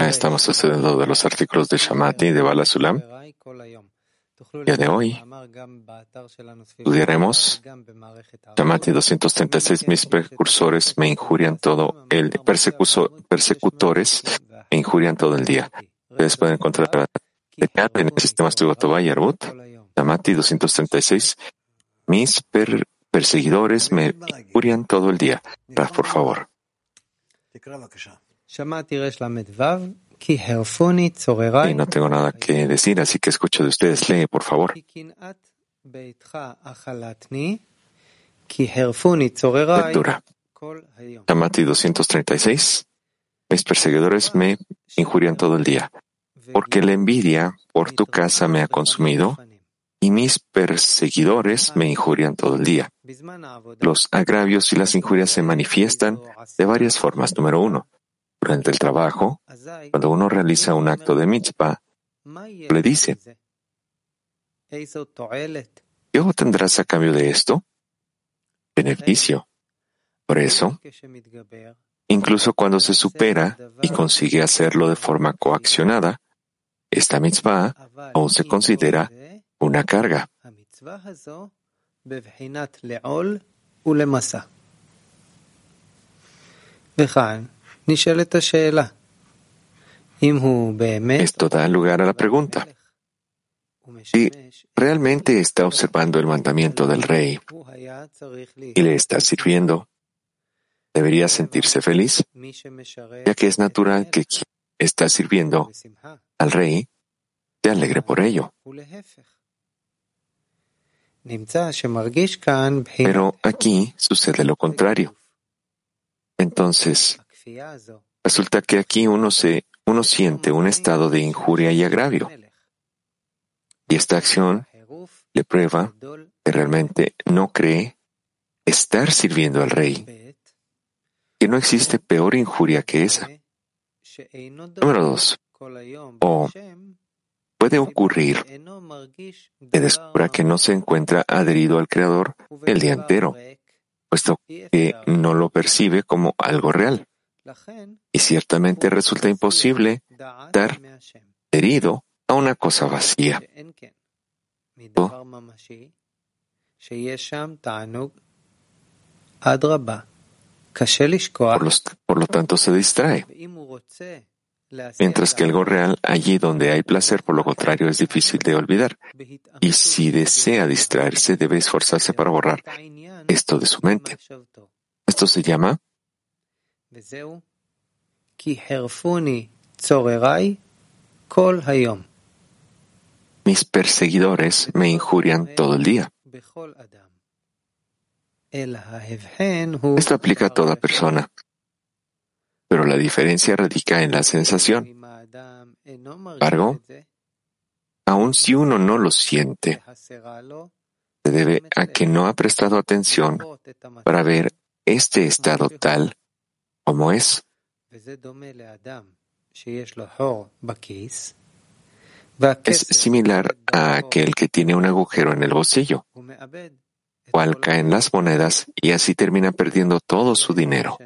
Estamos estudiando de los artículos de Shamati de Bala Sulam. Día de hoy estudiaremos Shamati 236. Mis precursores me injurian todo el persecutores me injurian todo el día. Ustedes pueden encontrar en el sistema Stugatova y Arbut. Shamati 236. Mis per perseguidores me injurian todo el día. Por favor. Y no tengo nada que decir, así que escucho de ustedes. Lee, por favor. Lectura. Shamati 236. Mis perseguidores me injurian todo el día, porque la envidia por tu casa me ha consumido y mis perseguidores me injurian todo el día. Los agravios y las injurias se manifiestan de varias formas. Número uno, durante el trabajo, cuando uno realiza un acto de mitzvah, le dice, ¿qué obtendrás a cambio de esto? Beneficio. Por eso, incluso cuando se supera y consigue hacerlo de forma coaccionada, esta mitzvah aún se considera una carga. Esto da lugar a la pregunta. Si realmente está observando el mandamiento del rey y le está sirviendo, debería sentirse feliz, ya que es natural que quien está sirviendo al rey se alegre por ello. Pero aquí sucede lo contrario. Entonces, resulta que aquí uno se, uno siente un estado de injuria y agravio. Y esta acción le prueba que realmente no cree estar sirviendo al rey, que no existe peor injuria que esa. Número dos. O puede ocurrir que descubra que no se encuentra adherido al Creador el día entero, puesto que no lo percibe como algo real. Y ciertamente resulta imposible estar adherido a una cosa vacía. por lo tanto, se distrae. Mientras que algo real, allí donde hay placer, por lo contrario, es difícil de olvidar. Y si desea distraerse, debe esforzarse para borrar esto de su mente. Esto se llama mis perseguidores me injurian todo el día. Esto aplica a toda persona. Pero la diferencia radica en la sensación. Sin embargo, aun si uno no lo siente, se debe a que no ha prestado atención para ver este estado tal como es. Es similar a aquel que tiene un agujero en el bolsillo, cual caen las monedas y así termina perdiendo todo su dinero.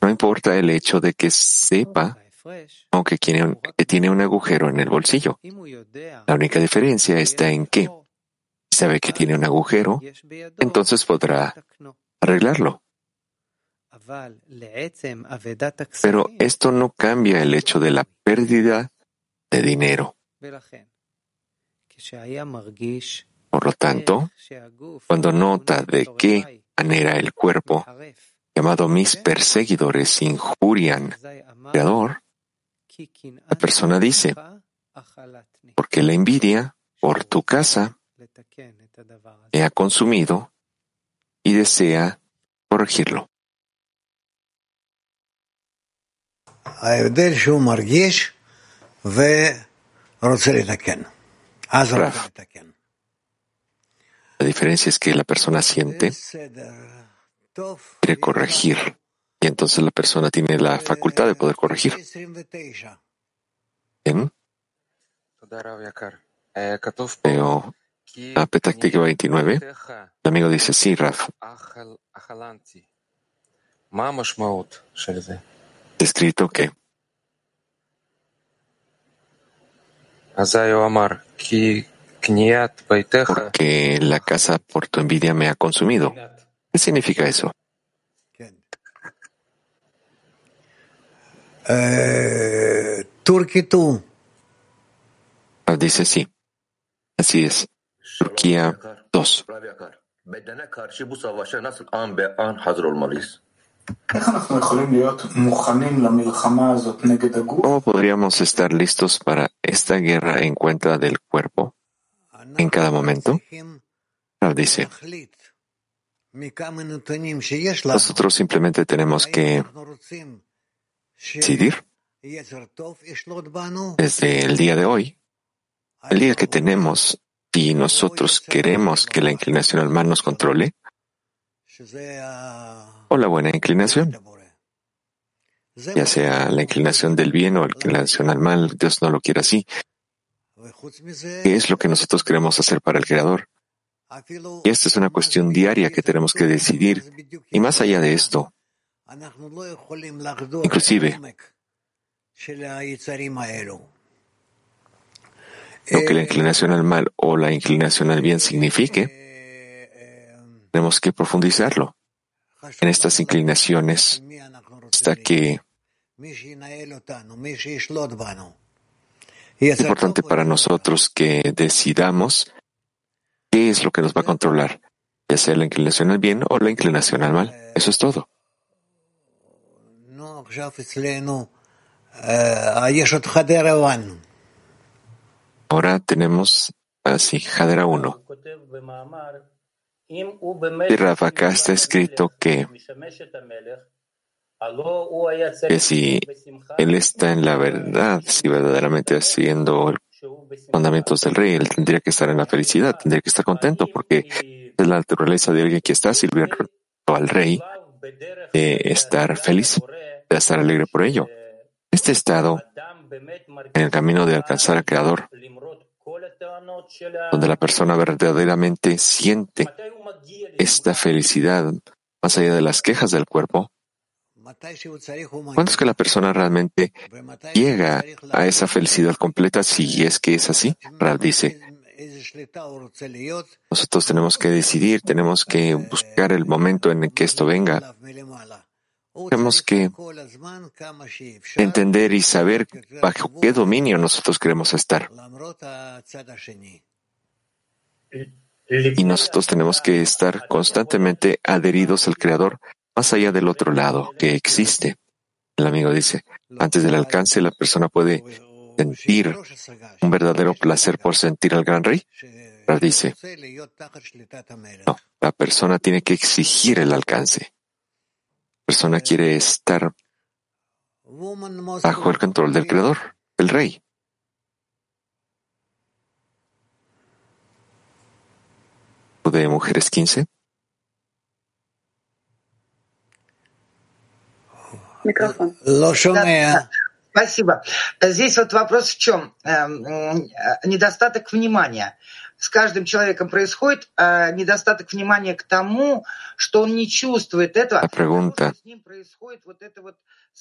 No importa el hecho de que sepa, aunque tiene un agujero en el bolsillo. La única diferencia está en que sabe que tiene un agujero, entonces podrá arreglarlo. Pero esto no cambia el hecho de la pérdida de dinero. Por lo tanto, cuando nota de qué manera el cuerpo, llamado mis perseguidores, injurian al Creador, la persona dice, porque la envidia por tu casa me ha consumido y desea corregirlo. La diferencia es que la persona siente, quiere corregir, y entonces la persona tiene la facultad de poder corregir. Veo a Petaktik 29, el amigo dice, sí, Raf. Descrito que porque la casa por tu envidia me ha consumido. ¿Qué significa eso? Eh, tú. Dice sí. Así es. Turquía 2. ¿Cómo podríamos estar listos para esta guerra en cuenta del cuerpo en cada momento? dice, nosotros simplemente tenemos que decidir desde el día de hoy, el día que tenemos y nosotros queremos que la inclinación al mal nos controle, o la buena inclinación, ya sea la inclinación del bien o la inclinación al mal, Dios no lo quiere así. ¿Qué es lo que nosotros queremos hacer para el Creador? Y esta es una cuestión diaria que tenemos que decidir. Y más allá de esto, inclusive, lo que la inclinación al mal o la inclinación al bien signifique, tenemos que profundizarlo en estas inclinaciones hasta que es importante para nosotros que decidamos qué es lo que nos va a controlar, ya sea la inclinación al bien o la inclinación al mal. Eso es todo. Ahora tenemos así, Hadera 1. Y Rafa, acá está escrito que, que si él está en la verdad, si verdaderamente haciendo los mandamientos del rey, él tendría que estar en la felicidad, tendría que estar contento, porque es la naturaleza de alguien que está sirviendo al rey de estar feliz, de estar alegre por ello. Este estado en el camino de alcanzar al Creador, donde la persona verdaderamente siente esta felicidad más allá de las quejas del cuerpo, ¿cuándo es que la persona realmente llega a esa felicidad completa si es que es así? Rab dice, nosotros tenemos que decidir, tenemos que buscar el momento en el que esto venga. Tenemos que entender y saber bajo qué dominio nosotros queremos estar. Y nosotros tenemos que estar constantemente adheridos al Creador, más allá del otro lado que existe. El amigo dice, antes del alcance la persona puede sentir un verdadero placer por sentir al gran rey. dice, no, la persona tiene que exigir el alcance persona quiere estar bajo el control del Creador, el Rey. de mujeres 15. Микрофон. Да, спасибо. Здесь вот вопрос в чем? Недостаток внимания с каждым человеком происходит а, недостаток внимания к тому, что он не чувствует этого. La pregunta.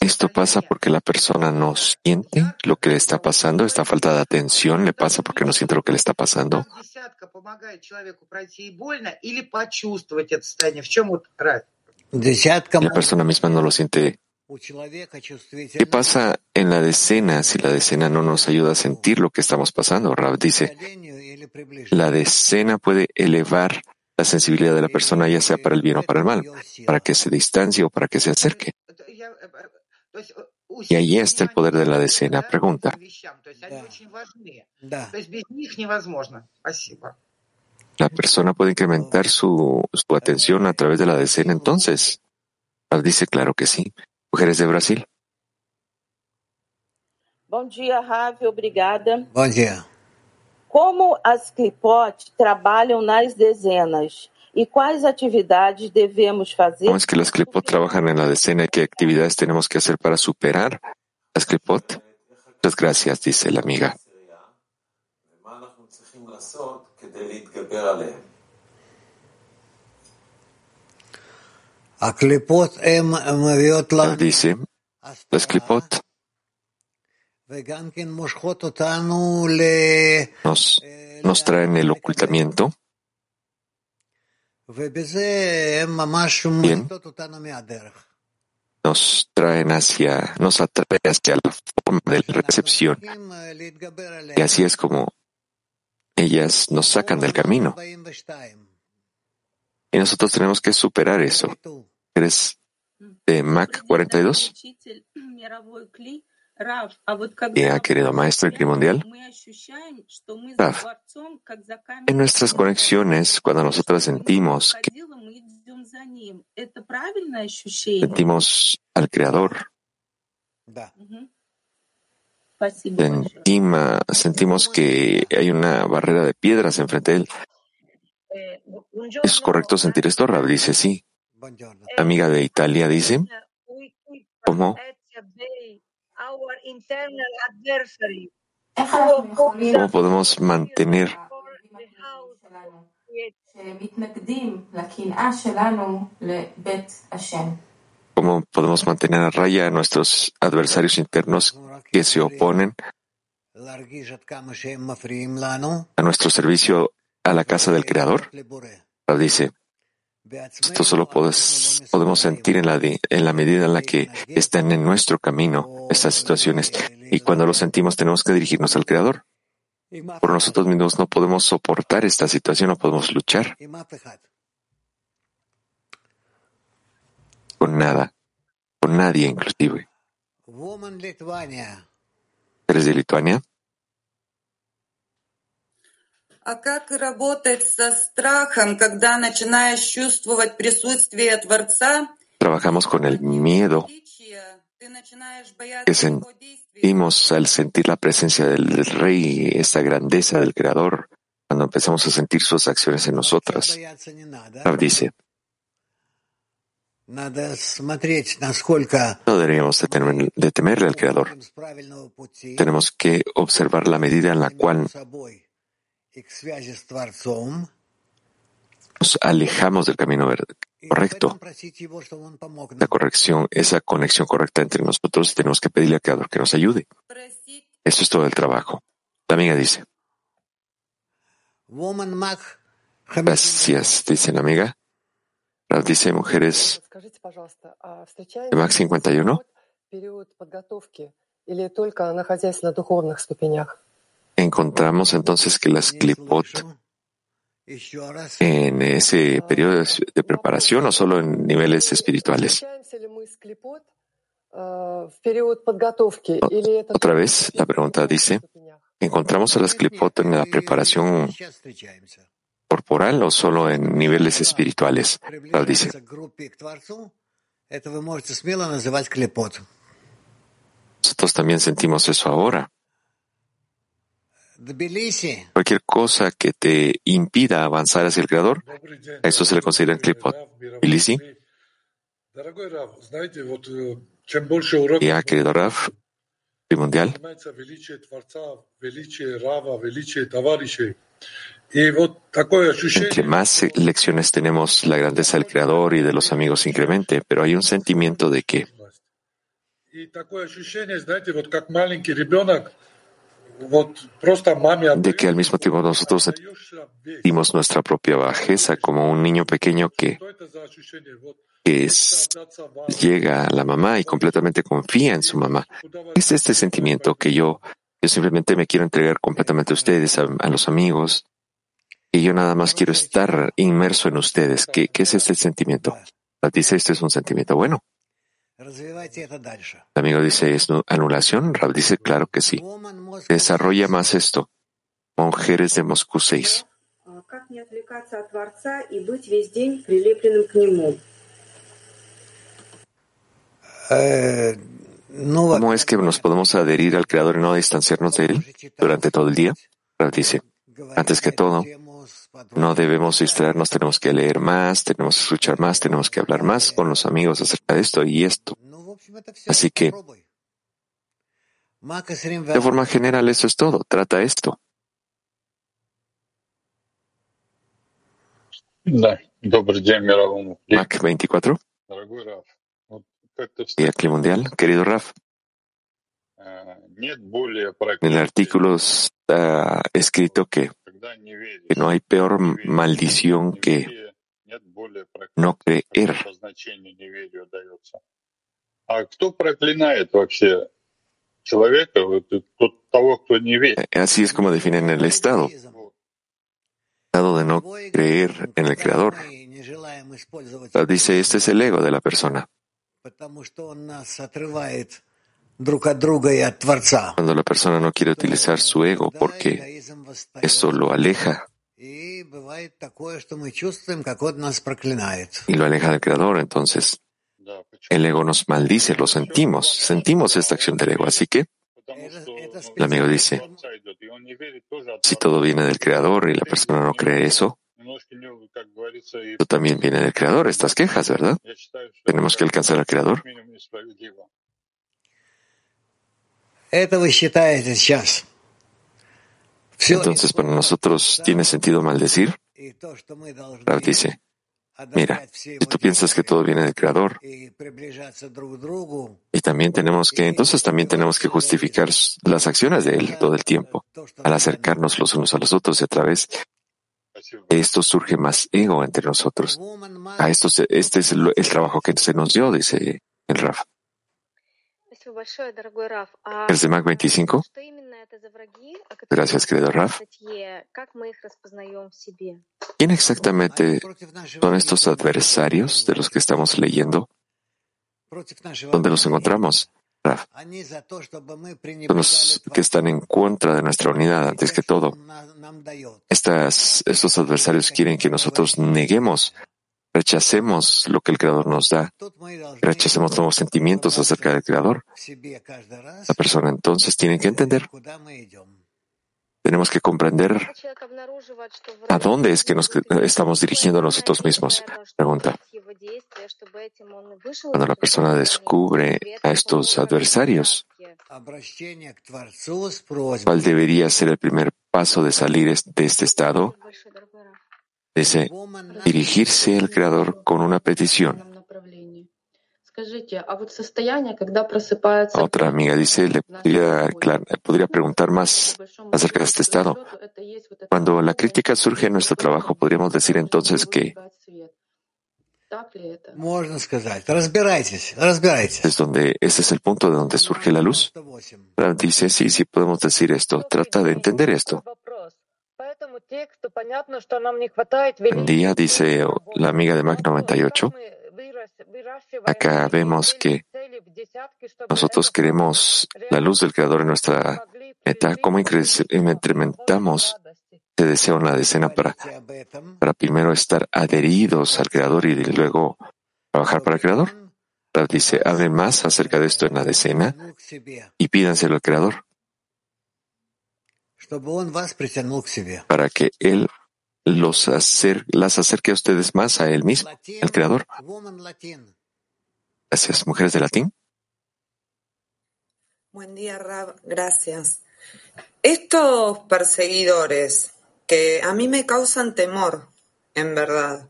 Esto pasa porque la persona no siente lo que le está pasando, esta falta de atención le pasa porque no siente lo que le está pasando. La persona misma no lo siente ¿Qué pasa en la decena si la decena no nos ayuda a sentir lo que estamos pasando? Rab dice, la decena puede elevar la sensibilidad de la persona, ya sea para el bien o para el mal, para que se distancie o para que se acerque. Y ahí está el poder de la decena. Pregunta. La persona puede incrementar su, su atención a través de la decena entonces. Rab dice, claro que sí. Mujeres de Brasil. Bom dia, Ravi, obrigada. Bom dia. Como as clipot trabalham nas dezenas e quais atividades devemos fazer? ¿Cómo es que las clipot trabajan en la decena y qué actividades tenemos que hacer para superar las clipot? Muchas gracias, dice la amiga. Dice, las clipot nos, nos traen el ocultamiento. Bien. Nos traen hacia, nos atraen hacia la forma de la recepción. Y así es como ellas nos sacan del camino. Y nosotros tenemos que superar eso. ¿Eres de Mac 42? Ya, querido maestro del mundial. en nuestras conexiones, cuando nosotros sentimos que sentimos al Creador, sentimos que hay una barrera de piedras enfrente de él. ¿Es correcto sentir esto? Rab dice sí. Amiga de Italia dice, ¿cómo? ¿Cómo podemos mantener ¿Cómo podemos mantener a raya a nuestros adversarios internos que se oponen a nuestro servicio a la casa del Creador? Dice, esto solo podemos sentir en la, en la medida en la que están en nuestro camino estas situaciones. Y cuando lo sentimos tenemos que dirigirnos al Creador. Por nosotros mismos no podemos soportar esta situación, no podemos luchar con nada, con nadie inclusive. ¿Eres de Lituania? А как работать со страхом, когда начинаешь чувствовать присутствие Творца? Trabajamos con el miedo que sentimos al sentir la presencia del Rey, esta grandeza del Creador, cuando empezamos a sentir sus acciones en nosotras. Rab dice, no deberíamos de temerle al Creador. Tenemos que observar la medida en la cual nos alejamos del camino correcto. La corrección, esa conexión correcta entre nosotros, tenemos que pedirle al Creador que nos ayude. Eso es todo el trabajo. La amiga dice. Gracias, dice la amiga. Dice mujeres de Mac 51 encontramos entonces que las clipot en ese periodo de preparación o solo en niveles espirituales. Otra vez, la pregunta dice, ¿encontramos a las clipot en la preparación corporal o solo en niveles espirituales? dice. Nosotros también sentimos eso ahora. Cualquier cosa que te impida avanzar hacia el Creador, a eso se le considera clipot. Bilisi. Ya, querido Raf, mundial. Entre más lecciones tenemos, la grandeza del Creador y de los amigos incremente, pero hay un sentimiento de que de que al mismo tiempo nosotros sentimos nuestra propia bajeza como un niño pequeño que, llega a la mamá y completamente confía en su mamá. Es este sentimiento que yo, yo simplemente me quiero entregar completamente a ustedes, a, los amigos, y yo nada más quiero estar inmerso en ustedes. ¿Qué, qué es este sentimiento? Dice, este es un sentimiento bueno. El amigo dice, ¿es anulación? Rab dice, claro que sí. Desarrolla más esto. Mujeres de Moscú 6. ¿Cómo es que nos podemos adherir al Creador y no distanciarnos de Él durante todo el día? Rab dice, antes que todo, no debemos distraernos, tenemos que leer más, tenemos que escuchar más, tenemos que hablar más con los amigos acerca de esto y esto. Así que, de forma general, eso es todo. Trata esto. Mac 24. Y aquí mundial, querido Raf. En el artículo está escrito que, no hay peor maldición que no creer. Así es como definen el estado. Estado de no creer en el Creador. Dice, este es el ego de la persona. Cuando la persona no quiere utilizar su ego porque eso lo aleja y lo aleja del Creador, entonces el ego nos maldice, lo sentimos, sentimos esta acción del ego. Así que el amigo dice, si todo viene del Creador y la persona no cree eso, tú también viene del Creador, estas quejas, ¿verdad? Tenemos que alcanzar al Creador. Entonces, para nosotros tiene sentido maldecir. Rav dice, mira, si tú piensas que todo viene del Creador, y también tenemos que, entonces también tenemos que justificar las acciones de Él todo el tiempo, al acercarnos los unos a los otros y a través de esto surge más ego entre nosotros. A esto, este es el, el trabajo que se nos dio, dice el Raf. ¿Es de Mac 25? Gracias, querido Raf. ¿Quién exactamente son estos adversarios de los que estamos leyendo? ¿Dónde los encontramos? Raf. Son los que están en contra de nuestra unidad antes que todo. Estas, estos adversarios quieren que nosotros neguemos rechacemos lo que el Creador nos da, rechacemos nuevos sentimientos acerca del Creador, la persona entonces tiene que entender. Tenemos que comprender a dónde es que nos estamos dirigiendo nosotros mismos. Pregunta. Cuando la persona descubre a estos adversarios, ¿cuál debería ser el primer paso de salir de este estado? Dice, dirigirse al Creador con una petición. Otra amiga dice, le podría, preguntar más acerca de este estado. Cuando la crítica surge en nuestro trabajo, podríamos decir entonces que es donde, ese es el punto de donde surge la luz. Dice, sí, sí podemos decir esto. Trata de entender esto. Día, dice la amiga de Mac 98, acá vemos que nosotros queremos la luz del Creador en nuestra meta. ¿Cómo incrementamos ese deseo en la decena para, para primero estar adheridos al Creador y luego trabajar para el Creador? dice, hable más acerca de esto en la decena y pídanselo al Creador para que Él los las acerque a ustedes más a Él mismo, el Creador. Gracias. Mujeres de latín. Buen día, Rab. Gracias. Estos perseguidores que a mí me causan temor, en verdad,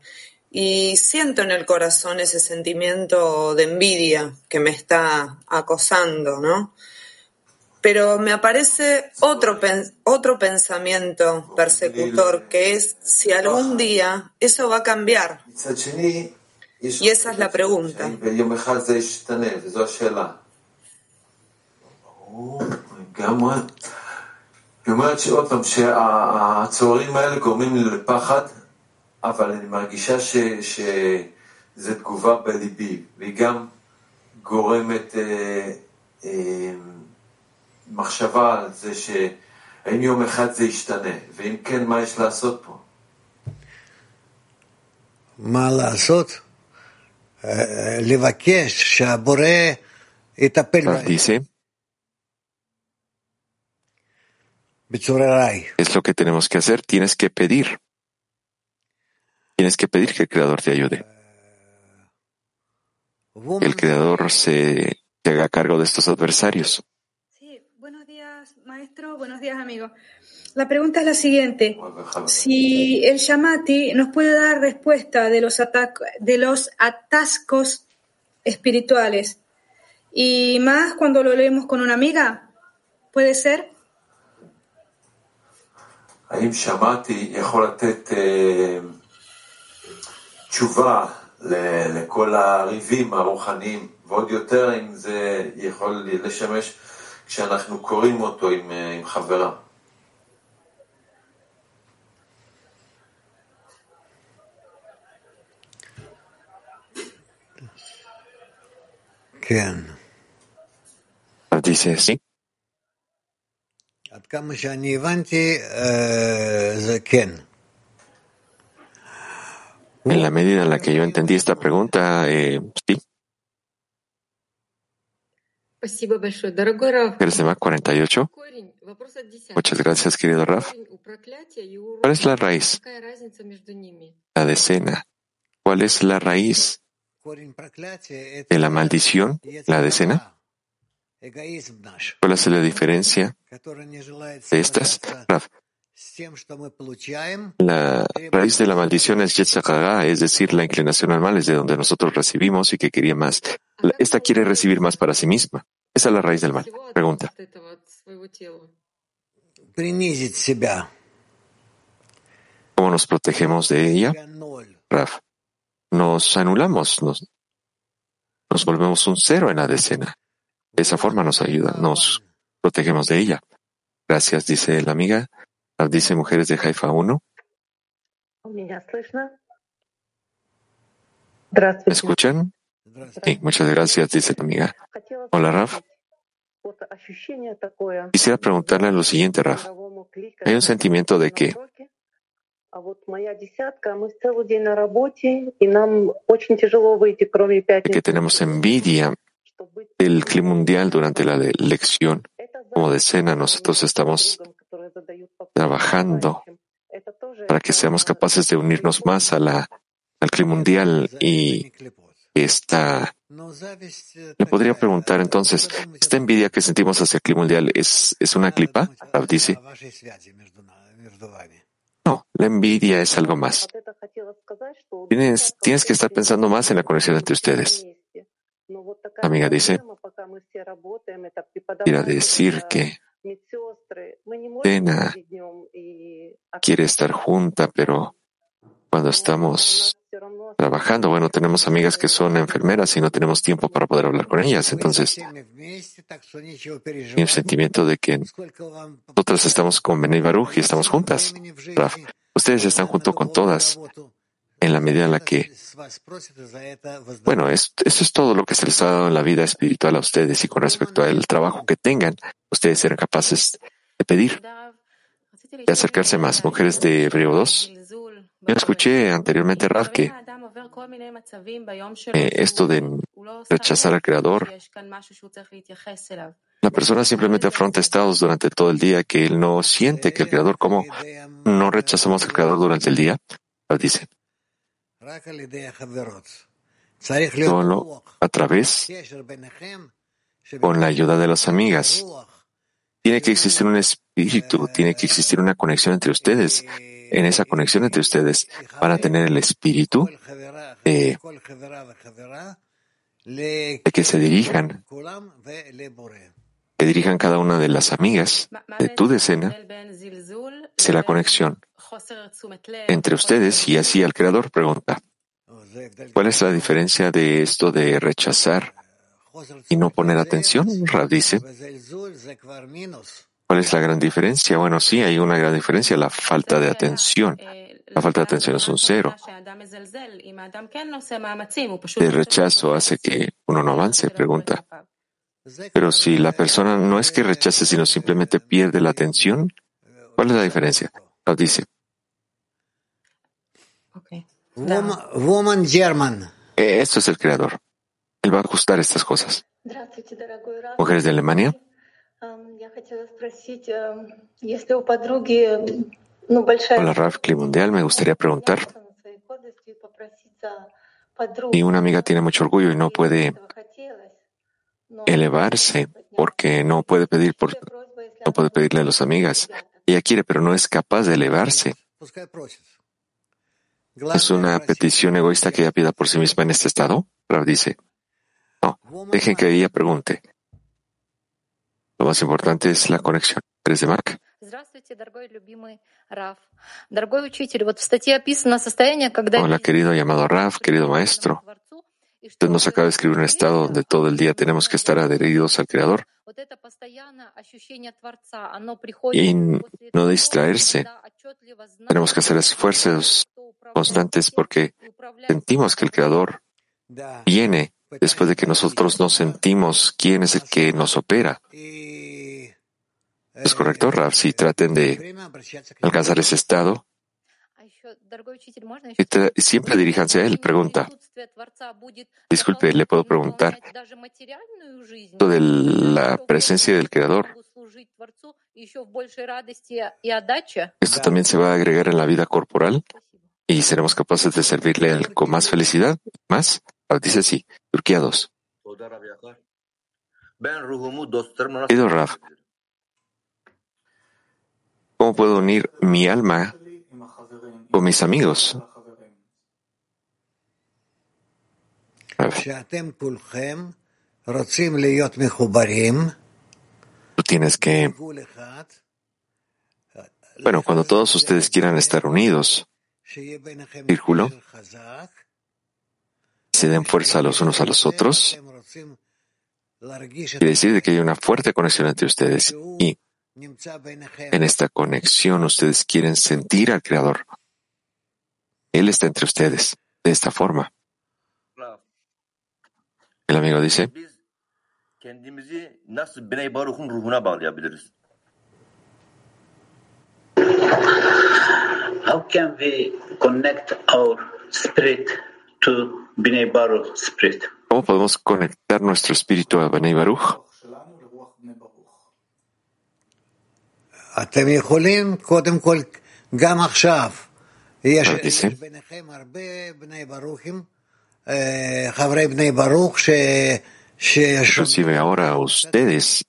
y siento en el corazón ese sentimiento de envidia que me está acosando, ¿no? pero me aparece otro, otro pensamiento persecutor, que es si algún día eso va a cambiar. Y esa es la pregunta. אבל אני מרגישה שזו תגובה בליבי, והיא גם גורמת מחשבה על זה שהאם יום אחד זה ישתנה, ואם כן, מה יש לעשות פה? מה לעשות? לבקש שהבורא יטפל בהם. Es lo que tenemos que hacer. Tienes que pedir. Tienes que pedir que el Creador te ayude. Que el Creador se, se haga cargo de estos adversarios. maestro. Buenos días, amigo. La pregunta es la siguiente. Si el Yamati nos puede dar respuesta de los, de los atascos espirituales y más cuando lo leemos con una amiga, ¿puede ser? האם שמעתי יכול לתת תשובה לכל הריבים הרוחניים, ועוד יותר אם זה יכול לשמש כשאנחנו קוראים אותו עם, עם חברה. כן. Dice sí. עד כמה שאני הבנתי, זה כן. En la medida en la que yo entendí esta pregunta, eh, sí. Gersema 48. Muchas gracias, querido Raf. ¿Cuál es la raíz? La decena. ¿Cuál es la raíz de la maldición? La decena. ¿Cuál es la diferencia de estas? Raf. La raíz de la maldición es Yetzakagá, es decir, la inclinación al mal es de donde nosotros recibimos y que quería más. Esta quiere recibir más para sí misma. Esa es la raíz del mal. Pregunta. ¿Cómo nos protegemos de ella? Raf. Nos anulamos, nos, nos volvemos un cero en la decena. De esa forma nos ayuda, nos protegemos de ella. Gracias, dice la amiga. Dice Mujeres de Haifa 1. ¿Me escuchan? Sí, muchas gracias, dice la amiga. Hola, Raf. Quisiera preguntarle lo siguiente, Raf. Hay un sentimiento de que que tenemos envidia del clima mundial durante la lección. Como decena, nosotros estamos trabajando para que seamos capaces de unirnos más a la, al clima mundial y esta le podría preguntar entonces, ¿esta envidia que sentimos hacia el clima mundial es, es una clipa? dice. No, la envidia es algo más. Tienes, tienes que estar pensando más en la conexión entre ustedes. Amiga dice, quiere decir que Tena quiere estar junta, pero cuando estamos trabajando, bueno, tenemos amigas que son enfermeras y no tenemos tiempo para poder hablar con ellas. Entonces, hay un sentimiento de que nosotras estamos con Benay Baruch y estamos juntas. ustedes están junto con todas en la medida en la que, bueno, eso es todo lo que se les ha dado en la vida espiritual a ustedes y con respecto al trabajo que tengan, ustedes serán capaces de pedir, de acercarse más. Mujeres de Hebreo 2. Yo escuché anteriormente, Raf, que eh, esto de rechazar al Creador, la persona simplemente afronta estados durante todo el día que él no siente que el Creador, ¿cómo no rechazamos al Creador durante el día? Dice, solo a través, con la ayuda de las amigas. Tiene que existir un espíritu, tiene que existir una conexión entre ustedes. En esa conexión entre ustedes van a tener el espíritu de, que se dirijan, que dirijan cada una de las amigas de tu decena hacia la conexión entre ustedes y así al Creador pregunta, ¿cuál es la diferencia de esto de rechazar y no poner atención? Rab dice, ¿cuál es la gran diferencia? Bueno, sí, hay una gran diferencia, la falta de atención. La falta de atención es un cero. El rechazo hace que uno no avance, pregunta. Pero si la persona no es que rechace, sino simplemente pierde la atención, ¿cuál es la diferencia? Rab dice, Woman, German. Eh, esto es el creador. Él va a ajustar estas cosas. Mujeres de Alemania. Hola, Raf Mundial. Me gustaría preguntar. Y una amiga tiene mucho orgullo y no puede elevarse porque no puede pedir por No puede pedirle a las amigas. Ella quiere, pero no es capaz de elevarse. ¿Es una petición egoísta que ella pida por sí misma en este estado? Rav dice. No, dejen que ella pregunte. Lo más importante es la conexión. ¿Eres de Mac? Hola, querido llamado Raf, querido maestro. Usted nos acaba de escribir un estado donde todo el día tenemos que estar adheridos al Creador y no distraerse. Tenemos que hacer esfuerzos constantes porque sentimos que el Creador viene después de que nosotros no sentimos quién es el que nos opera. ¿Es correcto, Rav? Si traten de alcanzar ese estado, y siempre diríjanse a él. Pregunta. Disculpe, ¿le puedo preguntar? de la presencia del Creador. ¿Esto también se va a agregar en la vida corporal? ¿Y seremos capaces de servirle con más felicidad? ¿Más? Dice sí. Turquía 2. Raf, ¿cómo puedo unir mi alma con mis amigos? Tú tienes que... Bueno, cuando todos ustedes quieran estar unidos, círculo, se den fuerza los unos a los otros, quiere decir que hay una fuerte conexión entre ustedes y en esta conexión ustedes quieren sentir al Creador. Él está entre ustedes, de esta forma. El amigo dice, How can we connect our spirit to Bnei Baruch spirit? ¿Cómo podemos conectar nuestro espíritu a Bnei Baruch? אתם יכולים קודם כל, גם עכשיו, יש ביניכם הרבה בני ברוכים, חברי בני ברוך, ש... Inclusive ahora ustedes,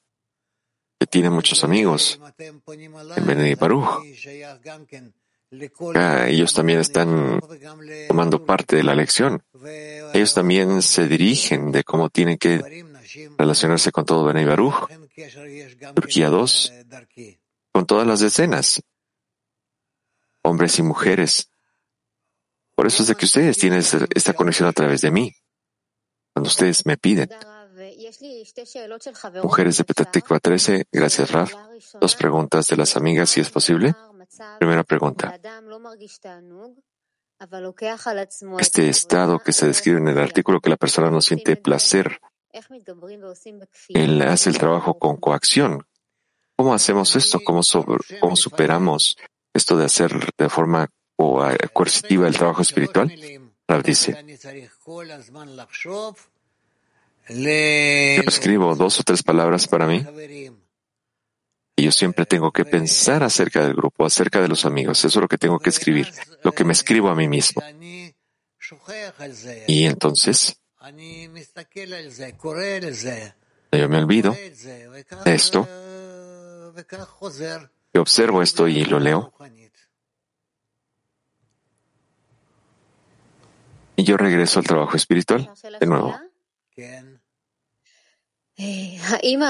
que tienen muchos amigos en Bnei Baruch, Ah, ellos también están tomando parte de la lección. Ellos también se dirigen de cómo tienen que relacionarse con todo Benay Baruch. Turquía 2, con todas las decenas, hombres y mujeres. Por eso es de que ustedes tienen esta conexión a través de mí. Cuando ustedes me piden. Mujeres de Petatikva 13, gracias Raf. Dos preguntas de las amigas, si es posible. Primera pregunta. Este estado que se describe en el artículo que la persona no siente placer, él hace el trabajo con coacción. ¿Cómo hacemos esto? ¿Cómo, cómo superamos esto de hacer de forma coercitiva el trabajo espiritual? Rav dice, yo escribo dos o tres palabras para mí y yo siempre tengo que pensar acerca del grupo, acerca de los amigos. Eso es lo que tengo que escribir, lo que me escribo a mí mismo. Y entonces, yo me olvido de esto, yo observo esto y lo leo. Y yo regreso al trabajo espiritual de nuevo.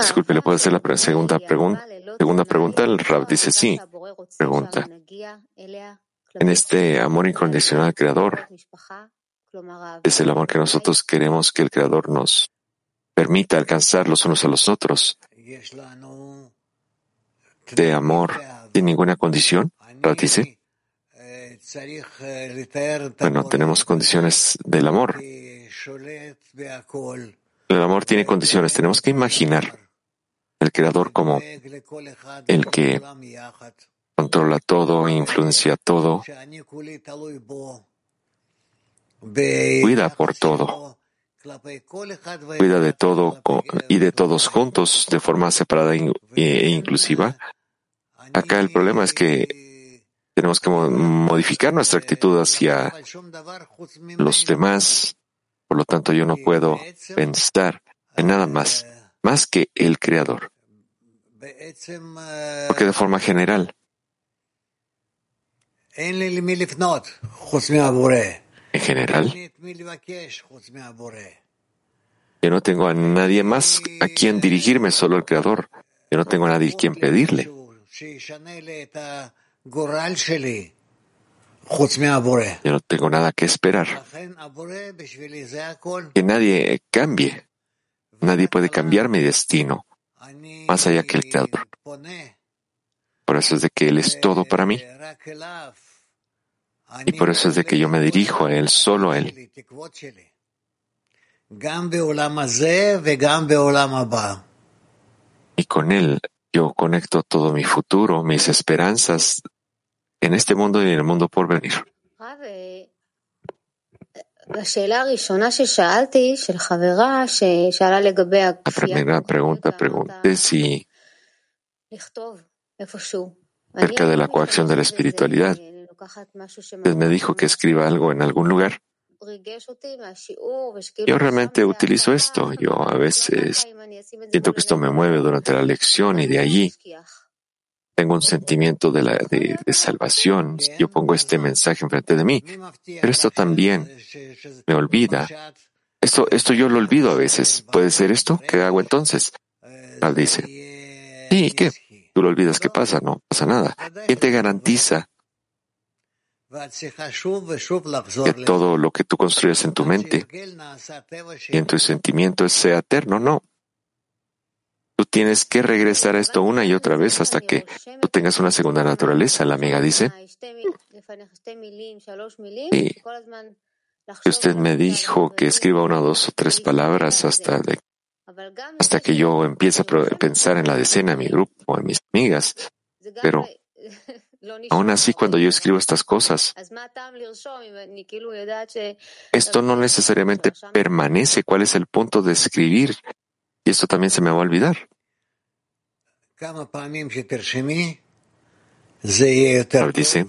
Disculpe, ¿le puedo hacer la segunda pregunta? Segunda pregunta, el Rab dice sí. Pregunta. En este amor incondicional al Creador, es el amor que nosotros queremos que el Creador nos permita alcanzar los unos a los otros. De amor, sin ninguna condición, Rab dice. Bueno, tenemos condiciones del amor. El amor tiene condiciones. Tenemos que imaginar Creador como el que controla todo, influencia todo, cuida por todo, cuida de todo y de todos juntos de forma separada e inclusiva. Acá el problema es que tenemos que modificar nuestra actitud hacia los demás por lo tanto, yo no puedo pensar en nada más, más que el Creador. Porque de forma general, en general, yo no tengo a nadie más a quien dirigirme, solo el Creador. Yo no tengo a nadie a quien pedirle. Yo no tengo nada que esperar. Que nadie cambie. Nadie puede cambiar mi destino más allá que el Creador. Por eso es de que Él es todo para mí. Y por eso es de que yo me dirijo a Él, solo a Él. Y con Él yo conecto todo mi futuro, mis esperanzas en este mundo y en el mundo por venir. La primera pregunta pregunté si acerca de la coacción de la espiritualidad. Usted me dijo que escriba algo en algún lugar. Yo realmente utilizo esto. Yo a veces siento que esto me mueve durante la lección y de allí tengo un sentimiento de, la, de, de salvación. Yo pongo este mensaje enfrente de mí. Pero esto también me olvida. Esto, esto yo lo olvido a veces. ¿Puede ser esto? ¿Qué hago entonces? Al dice, sí, ¿qué? Tú lo olvidas, ¿qué pasa? No pasa nada. ¿Quién te garantiza que todo lo que tú construyes en tu mente y en tu sentimiento sea eterno? No. Tú tienes que regresar a esto una y otra vez hasta que tú tengas una segunda naturaleza, la amiga dice. Y usted me dijo que escriba una, dos o tres palabras hasta, hasta que yo empiece a pensar en la decena, en mi grupo, en mis amigas. Pero aún así, cuando yo escribo estas cosas, esto no necesariamente permanece. ¿Cuál es el punto de escribir? Y esto también se me va a olvidar. dice,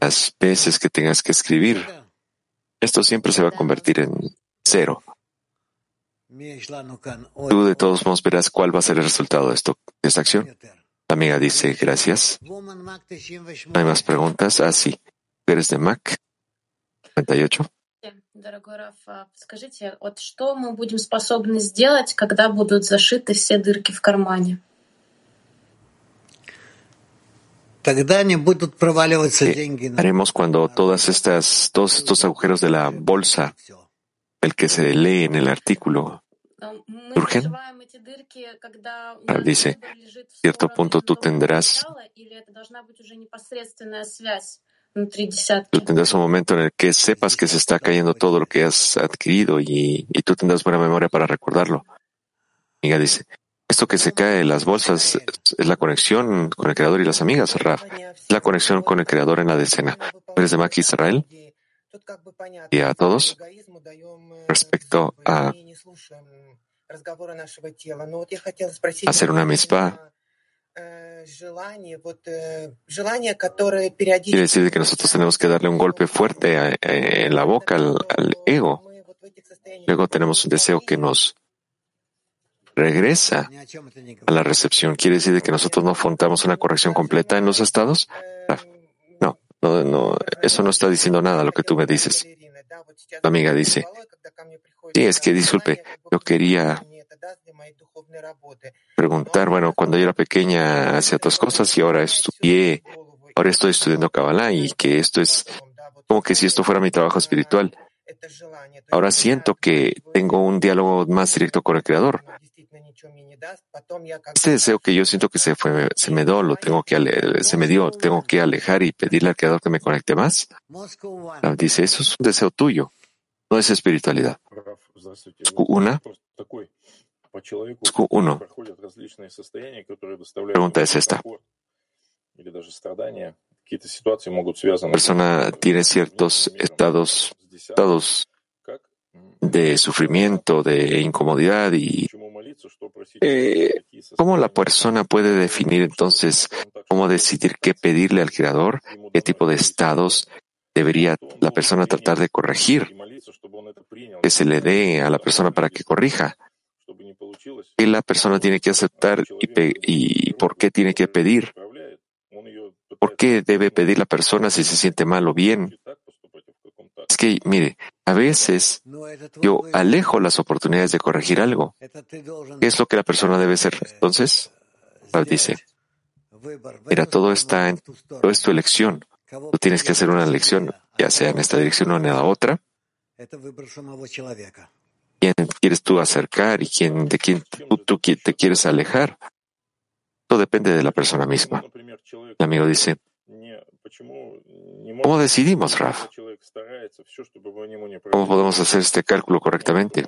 las veces que tengas que escribir, esto siempre se va a convertir en cero. Tú de todos modos verás cuál va a ser el resultado de, esto, de esta acción. La amiga dice, gracias. ¿No hay más preguntas? Ah, sí. ¿Eres de Mac? 98. Дорогой Раф, скажите, вот что мы будем способны сделать, когда будут зашиты все дырки в кармане? haremos cuando todas estas, todos estos agujeros de la bolsa, el que se lee en el artículo, surgen? Dice, cierto punto tú tendrás Tendrás un momento en el que sepas que se está cayendo todo lo que has adquirido y, y tú tendrás buena memoria para recordarlo. Amiga dice, esto que se cae en las bolsas es la conexión con el Creador y las amigas, Raf. Es la conexión con el Creador en la decena. ¿Eres de Mac Israel? Y a todos, respecto a hacer una mispa, Quiere decir que nosotros tenemos que darle un golpe fuerte en la boca al, ego. Luego tenemos un deseo que nos regresa a la recepción. ¿Quiere decir que nosotros no afrontamos una corrección completa en los estados? No, no, no, eso no está diciendo nada lo que tú me dices. La amiga dice, sí, es que disculpe, yo quería preguntar, bueno, cuando yo era pequeña hacía otras cosas y ahora estudié, ahora estoy estudiando Kabbalah y que esto es como que si esto fuera mi trabajo espiritual. Ahora siento que tengo un diálogo más directo con el Creador. Este deseo que yo siento que se fue, se me dio, lo tengo que, se me dio, tengo que alejar y pedirle al Creador que me conecte más. Dice, eso es un deseo tuyo, no es espiritualidad. Una, uno. Pregunta es esta. La persona tiene ciertos estados, estados de sufrimiento, de incomodidad y eh, ¿cómo la persona puede definir entonces cómo decidir qué pedirle al Creador? ¿Qué tipo de estados debería la persona tratar de corregir? que se le dé a la persona para que corrija. Que la persona tiene que aceptar y, por qué tiene que pedir. ¿Por qué debe pedir la persona si se siente mal o bien? Es que, mire, a veces yo alejo las oportunidades de corregir algo. ¿Qué es lo que la persona debe hacer? Entonces, dice, mira, todo está en, es tu elección. Tú tienes que hacer una elección, ya sea en esta dirección o en la otra. ¿Quién quieres tú acercar y quién, de quién tú, tú te quieres alejar? Todo depende de la persona misma. El amigo dice, ¿cómo decidimos, Raf? ¿Cómo podemos hacer este cálculo correctamente?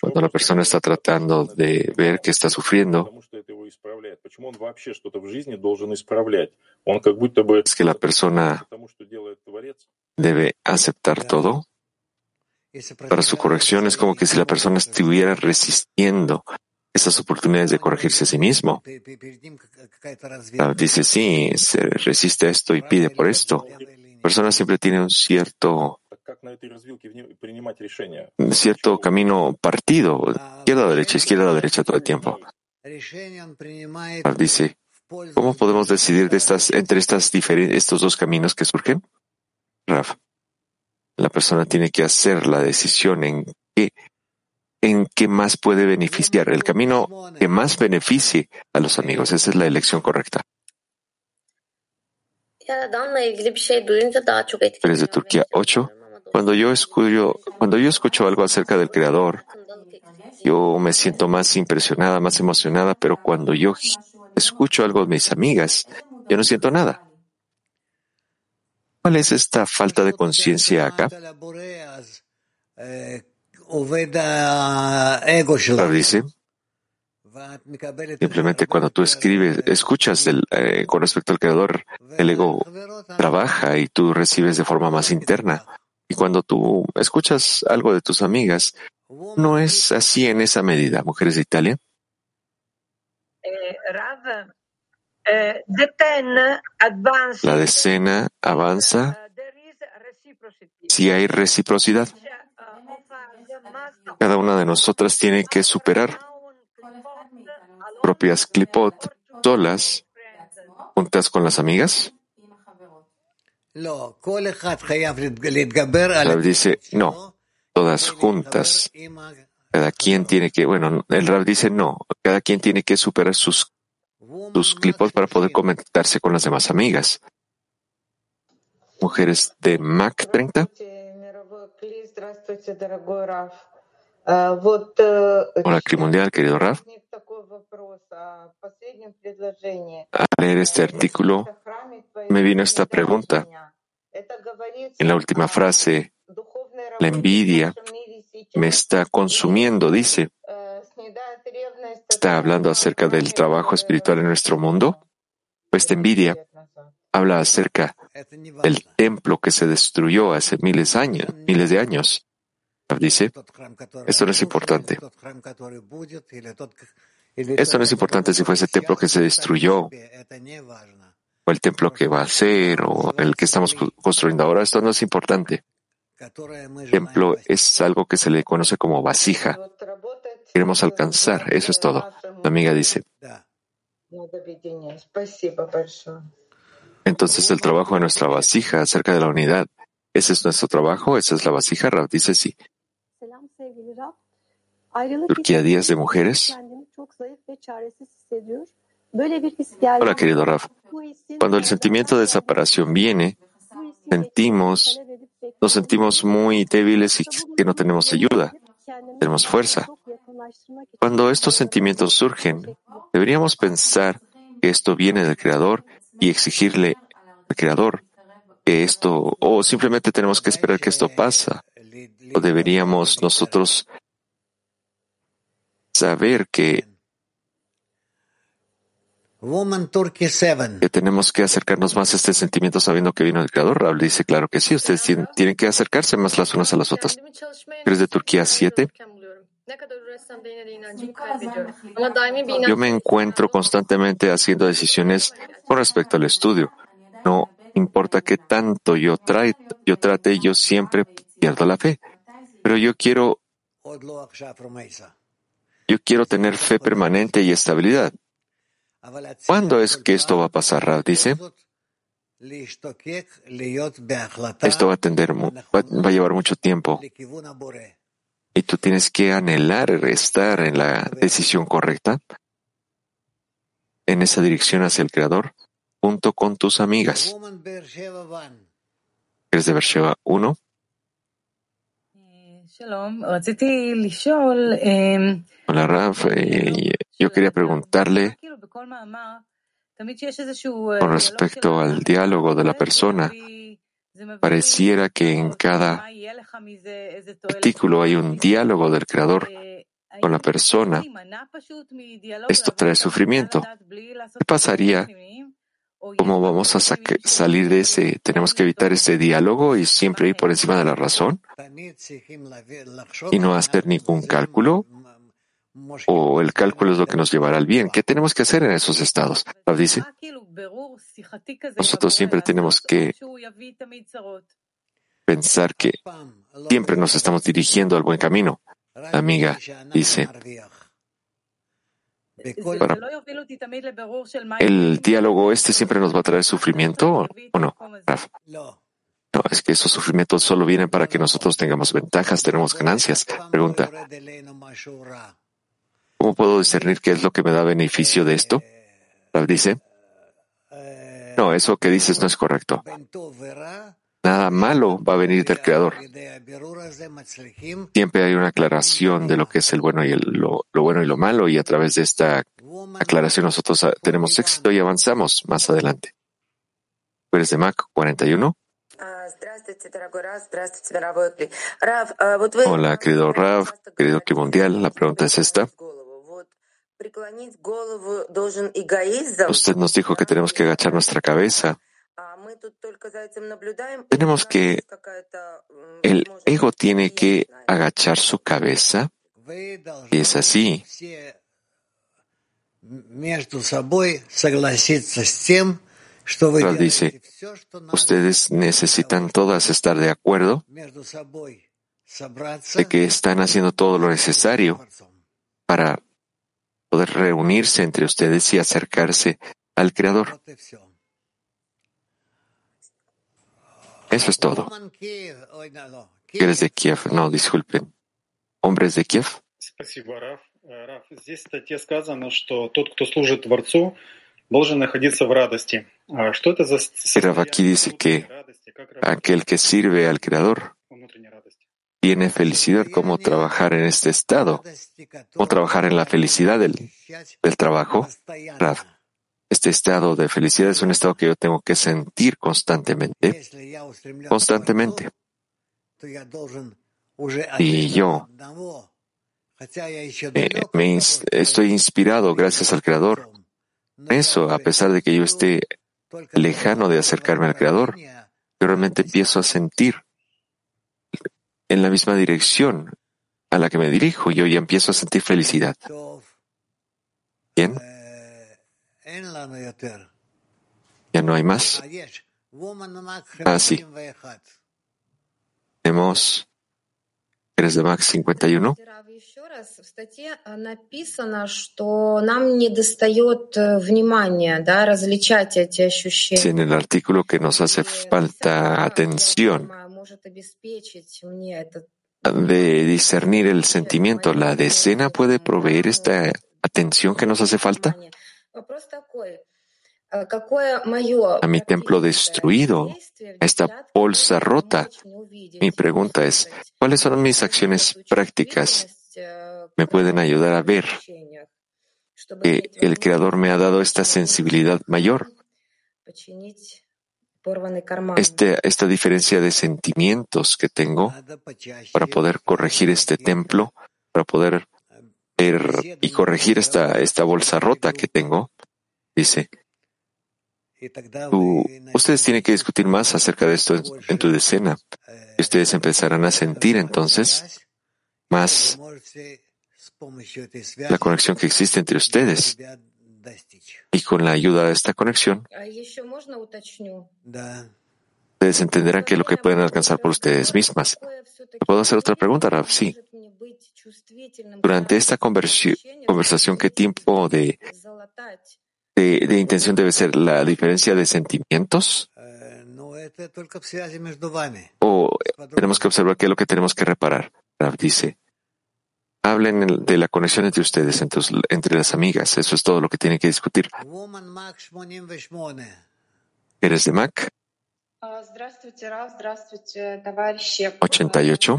Cuando la persona está tratando de ver que está sufriendo, es que la persona debe aceptar todo. Para su corrección es como que si la persona estuviera resistiendo esas oportunidades de corregirse a sí mismo. Dice, sí, se resiste a esto y pide por esto. La persona siempre tiene un cierto, un cierto camino partido, izquierda a derecha, izquierda a derecha todo el tiempo. Dice, ¿cómo podemos decidir de estas, entre estas estos dos caminos que surgen? Raf, la persona tiene que hacer la decisión en qué más puede beneficiar, el camino que más beneficie a los amigos. Esa es la elección correcta. de Turquía 8. Cuando yo, escucho, cuando yo escucho algo acerca del Creador, yo me siento más impresionada, más emocionada, pero cuando yo escucho algo de mis amigas, yo no siento nada. ¿Cuál es esta falta de conciencia acá? dice, simplemente cuando tú escribes, escuchas eh, con respecto al creador, el ego trabaja y tú recibes de forma más interna. Y cuando tú escuchas algo de tus amigas, no es así en esa medida, mujeres de Italia. La decena avanza si hay reciprocidad. Cada una de nosotras tiene que superar propias clipot solas, juntas con las amigas. Rab dice, no, todas juntas. Cada quien tiene que, bueno, el Rab dice, no, cada quien tiene que superar sus, sus clipot para poder conectarse con las demás amigas. Mujeres de Mac 30. Hola, Mundial, querido Raf. Al leer este artículo, me vino esta pregunta. En la última frase, la envidia me está consumiendo, dice. ¿Está hablando acerca del trabajo espiritual en nuestro mundo? Esta envidia habla acerca del templo que se destruyó hace miles, años, miles de años dice, esto no es importante. Esto no es importante si fue ese templo que se destruyó, o el templo que va a ser, o el que estamos construyendo ahora. Esto no es importante. El templo es algo que se le conoce como vasija. Queremos alcanzar, eso es todo. La amiga dice. Entonces el trabajo de nuestra vasija acerca de la unidad, ese es nuestro trabajo, esa es la vasija. Rav dice sí. Turquía Días de Mujeres. Hola, querido Raf. Cuando el sentimiento de separación viene, sentimos, nos sentimos muy débiles y que no tenemos ayuda, tenemos fuerza. Cuando estos sentimientos surgen, deberíamos pensar que esto viene del Creador y exigirle al Creador que esto, o simplemente tenemos que esperar que esto pasa, o deberíamos nosotros saber que, que tenemos que acercarnos más a este sentimiento sabiendo que vino el Creador. Raúl dice, claro que sí, ustedes tienen, que acercarse más las unas a las otras. ¿Eres de Turquía 7? Yo me encuentro constantemente haciendo decisiones con respecto al estudio. No importa qué tanto yo, yo trate, yo siempre pierdo la fe. Pero yo quiero, yo quiero tener fe permanente y estabilidad. ¿Cuándo es que esto va a pasar? Dice. Esto va a, tender, va a llevar mucho tiempo. Y tú tienes que anhelar estar en la decisión correcta, en esa dirección hacia el Creador, junto con tus amigas. ¿Eres de Bersheba 1? Hola, Raf. Eh, yo quería preguntarle con respecto al diálogo de la persona. Pareciera que en cada artículo hay un diálogo del Creador con la persona. Esto trae sufrimiento. ¿Qué pasaría? ¿Cómo vamos a salir de ese? ¿Tenemos que evitar ese diálogo y siempre ir por encima de la razón? ¿Y no hacer ningún cálculo? ¿O el cálculo es lo que nos llevará al bien? ¿Qué tenemos que hacer en esos estados? dice, nosotros siempre tenemos que pensar que siempre nos estamos dirigiendo al buen camino. La amiga dice, ¿el diálogo este siempre nos va a traer sufrimiento o no? No, es que esos sufrimientos solo vienen para que nosotros tengamos ventajas, tenemos ganancias. Pregunta, ¿cómo puedo discernir qué es lo que me da beneficio de esto? dice, no, eso que dices no es correcto. Nada malo va a venir del Creador. Siempre hay una aclaración de lo que es el bueno y lo, bueno y lo malo, y a través de esta aclaración nosotros ah, tenemos éxito y avanzamos más adelante. ¿Eres de Mac 41? Hola, querido Rav, querido que mundial. La pregunta es esta. Usted nos dijo que tenemos que agachar nuestra cabeza. Tenemos que, el ego tiene que agachar su cabeza. Y es así. dice, ustedes necesitan todas estar de acuerdo de que están haciendo todo lo necesario para poder reunirse entre ustedes y acercarse al Creador. Eso es todo. ¿Eres de Kiev? No, disculpen. ¿Hombres de Kiev? Rav aquí dice que aquel que sirve al Creador tiene felicidad, como trabajar en este estado, o trabajar en la felicidad del, del trabajo. Este estado de felicidad es un estado que yo tengo que sentir constantemente, constantemente. Y yo eh, me estoy inspirado gracias al Creador. Eso, a pesar de que yo esté lejano de acercarme al Creador, yo realmente empiezo a sentir en la misma dirección a la que me dirijo, yo ya empiezo a sentir felicidad. Bien. Ya no hay más. Ah, sí. Tenemos ¿Eres de Max 51? Sí, en el artículo que nos hace falta atención de discernir el sentimiento. ¿La decena puede proveer esta atención que nos hace falta? A mi templo destruido, a esta bolsa rota. Mi pregunta es, ¿cuáles son mis acciones prácticas? ¿Me pueden ayudar a ver que el Creador me ha dado esta sensibilidad mayor? Este, esta diferencia de sentimientos que tengo para poder corregir este templo, para poder ver y corregir esta, esta bolsa rota que tengo, dice, ustedes tienen que discutir más acerca de esto en, tu decena. Y ustedes empezarán a sentir entonces más la conexión que existe entre ustedes. Y con la ayuda de esta conexión, ustedes entenderán que es lo que pueden alcanzar por ustedes mismas. ¿Puedo hacer otra pregunta, Rav? Sí. Durante esta conversación, ¿qué tiempo de, de, intención debe ser? ¿La diferencia de sentimientos? ¿O tenemos que observar qué es lo que tenemos que reparar? Rav dice, hablen de la conexión entre ustedes, entre, entre las amigas. Eso es todo lo que tienen que discutir. ¿Eres de Mac? 88.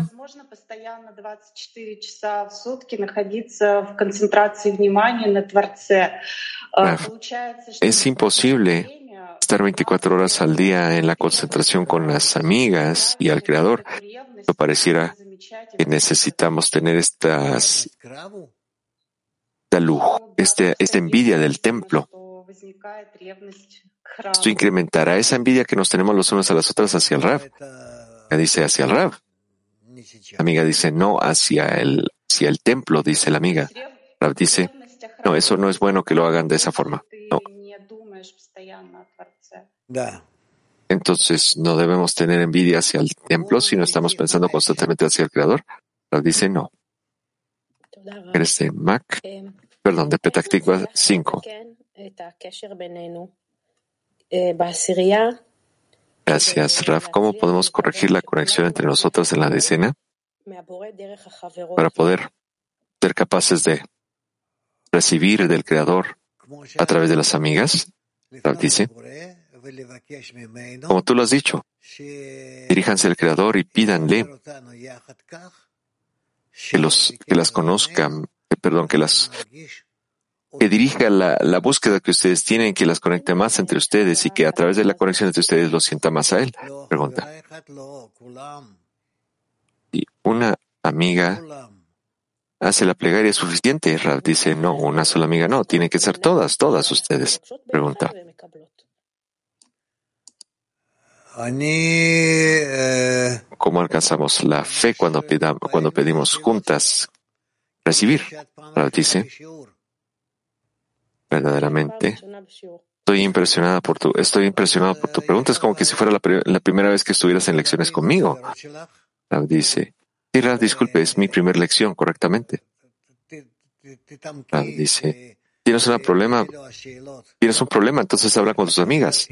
Es imposible estar 24 horas al día en la concentración con las amigas y al Creador. No pareciera que necesitamos tener estas, esta lujo, este, esta envidia del templo. Esto incrementará esa envidia que nos tenemos los unos a las otras hacia el Rav. Ella dice hacia el Rav. La amiga dice no hacia el, hacia el templo, dice la amiga. Rav dice, no, eso no es bueno que lo hagan de esa forma. No. Entonces no debemos tener envidia hacia el templo si no estamos pensando constantemente hacia el Creador. Rav dice no. Eres de Mac, perdón, de Petactigua 5. Gracias, Raf. ¿Cómo podemos corregir la conexión entre nosotros en la decena para poder ser capaces de recibir del Creador a través de las amigas? Raf dice, como tú lo has dicho, diríjanse al Creador y pídanle que, los, que las conozcan, perdón, que las que dirija la, la, búsqueda que ustedes tienen, que las conecte más entre ustedes y que a través de la conexión entre ustedes lo sienta más a él? Pregunta. Y una amiga hace la plegaria suficiente. Rav dice, no, una sola amiga no, tienen que ser todas, todas ustedes. Pregunta. ¿Cómo alcanzamos la fe cuando, cuando pedimos juntas recibir? Dice, verdaderamente. Estoy impresionada por tu, estoy impresionado por tu pregunta. Es como que si fuera la, primera vez que estuvieras en lecciones conmigo. Dice, sí, disculpe, es mi primera lección, correctamente. Rav dice, tienes un problema, tienes un problema, entonces habla con tus amigas.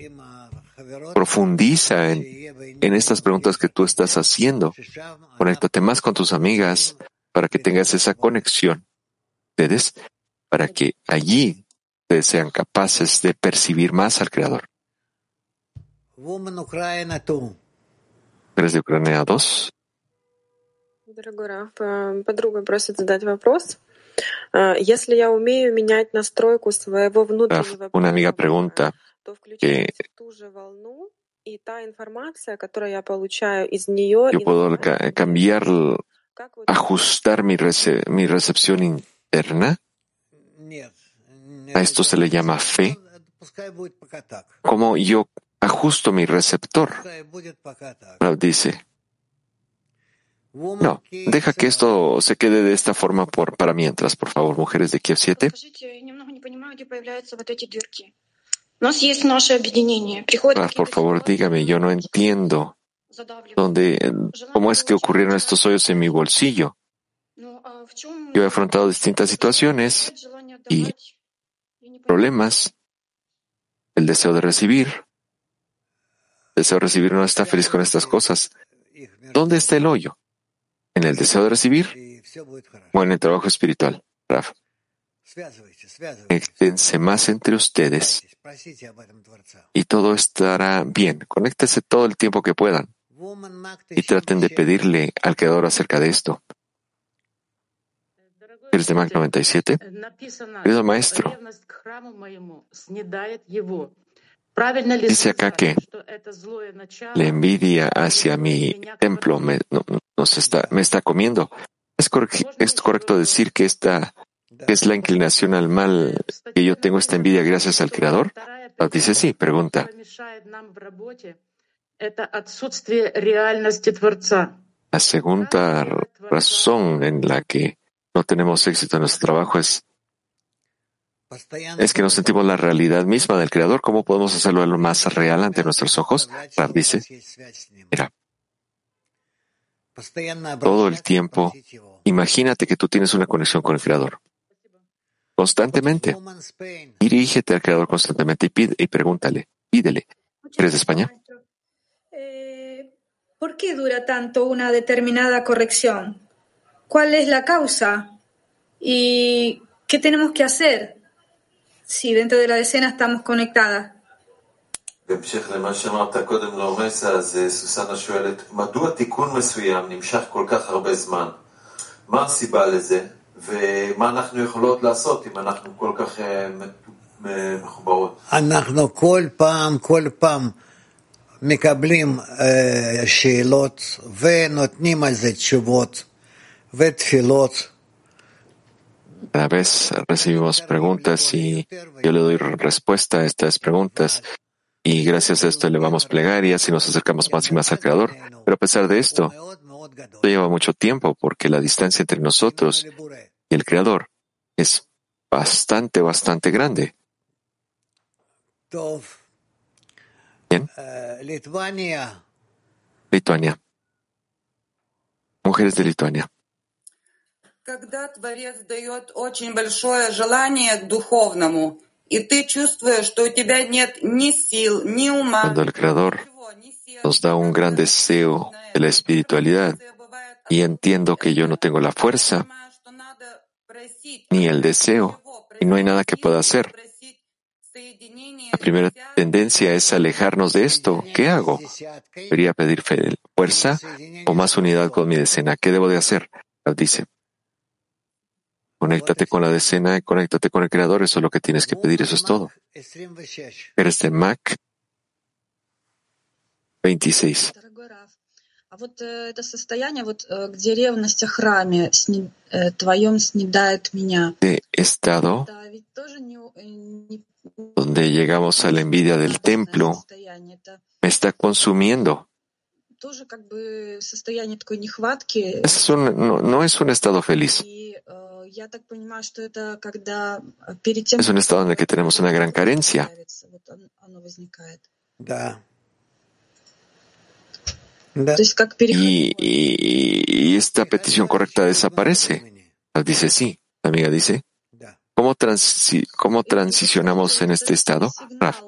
Profundiza en, en estas preguntas que tú estás haciendo. Conéctate más con tus amigas para que tengas esa conexión. ¿Ustedes? Para que allí sean capaces de percibir más al Creador. ¿Eres de Ucrania 2? Подруга просит задать вопрос. Если я умею менять настройку своего внутреннего Una amiga pregunta que yo puedo cambiar, ajustar mi, mi recepción interna. A esto se le llama fe. Como yo ajusto mi receptor. dice, no, deja que esto se quede de esta forma por, para mientras, por favor, mujeres de Kiev 7. Por favor, dígame, yo no entiendo dónde, cómo es que ocurrieron estos hoyos en mi bolsillo. Yo he afrontado distintas situaciones y problemas, el deseo de recibir. El deseo de recibir no está feliz con estas cosas. ¿Dónde está el hoyo? ¿En el deseo de recibir o en el trabajo espiritual? Raf. Conéctense más entre ustedes y todo estará bien. Conéctense todo el tiempo que puedan y traten de pedirle al Creador acerca de esto. ¿Eres de Mac 97? Querido maestro, dice acá que la envidia hacia mi templo me, está, me está comiendo. ¿Es, correcto decir que esta es la inclinación al mal que yo tengo esta envidia gracias al Creador? dice sí, pregunta. La segunda razón en la que no tenemos éxito en nuestro trabajo es que nos sentimos la realidad misma del Creador. ¿Cómo podemos hacerlo lo más real ante nuestros ojos? Rav dice, mira, todo el tiempo, imagínate que tú tienes una conexión con el Creador Constantemente. Dirígete al Creador constantemente y, pide, y pregúntale, pídele. ¿Eres de España? Eh, ¿Por qué dura tanto una determinada corrección? ¿Cuál es la causa? ¿Y qué tenemos que hacer si dentro de la decena estamos conectadas? בהמשך למה שאמרת קודם לאורסה, אז סוסנה שואלת, מדוע תיקון מסוים נמשך כל כך הרבה זמן? מה הסיבה לזה, ומה אנחנו יכולות לעשות אם אנחנו כל כך מחוברות? אנחנו כל פעם, כל פעם מקבלים שאלות ונותנים על זה תשובות ותפילות. Cada vez recibimos preguntas y yo le doy respuesta a estas preguntas y gracias a esto elevamos plegarias y nos acercamos más y más al Creador. Pero a pesar de esto, esto lleva mucho tiempo porque la distancia entre nosotros y el Creador es bastante, bastante grande. Bien. Lituania. Mujeres de Lituania. Когда Творец дает очень большое желание к духовному, и ты чувствуешь, что у тебя нет ни сил, ни ума, Cuando el Creador nos da un gran deseo de la espiritualidad y entiendo que yo no tengo la fuerza ni el deseo y no hay nada que pueda hacer. La primera tendencia es alejarnos de esto. ¿Qué hago? ¿Debería pedir fuerza o más unidad con mi decena? ¿Qué debo de hacer? Dice. Conéctate con la decena, conéctate con el Creador, eso es lo que tienes que pedir, eso es todo. Eres de Mac 26. А вот это состояние, вот где ревность о храме сни, твоем снедает меня. Estado donde llegamos a la envidia del templo me está consumiendo. Тоже как бы состояние такой нехватки. Es un, no, no es un estado feliz. Я так понимаю, что это когда перед тем, Es un estado en el que tenemos una gran carencia. вот оно возникает. Да. Y, esta petición correcta desaparece. Ah, dice sí. La amiga dice. ¿Cómo, transi ¿Cómo, transicionamos en este estado? Ah. Raf.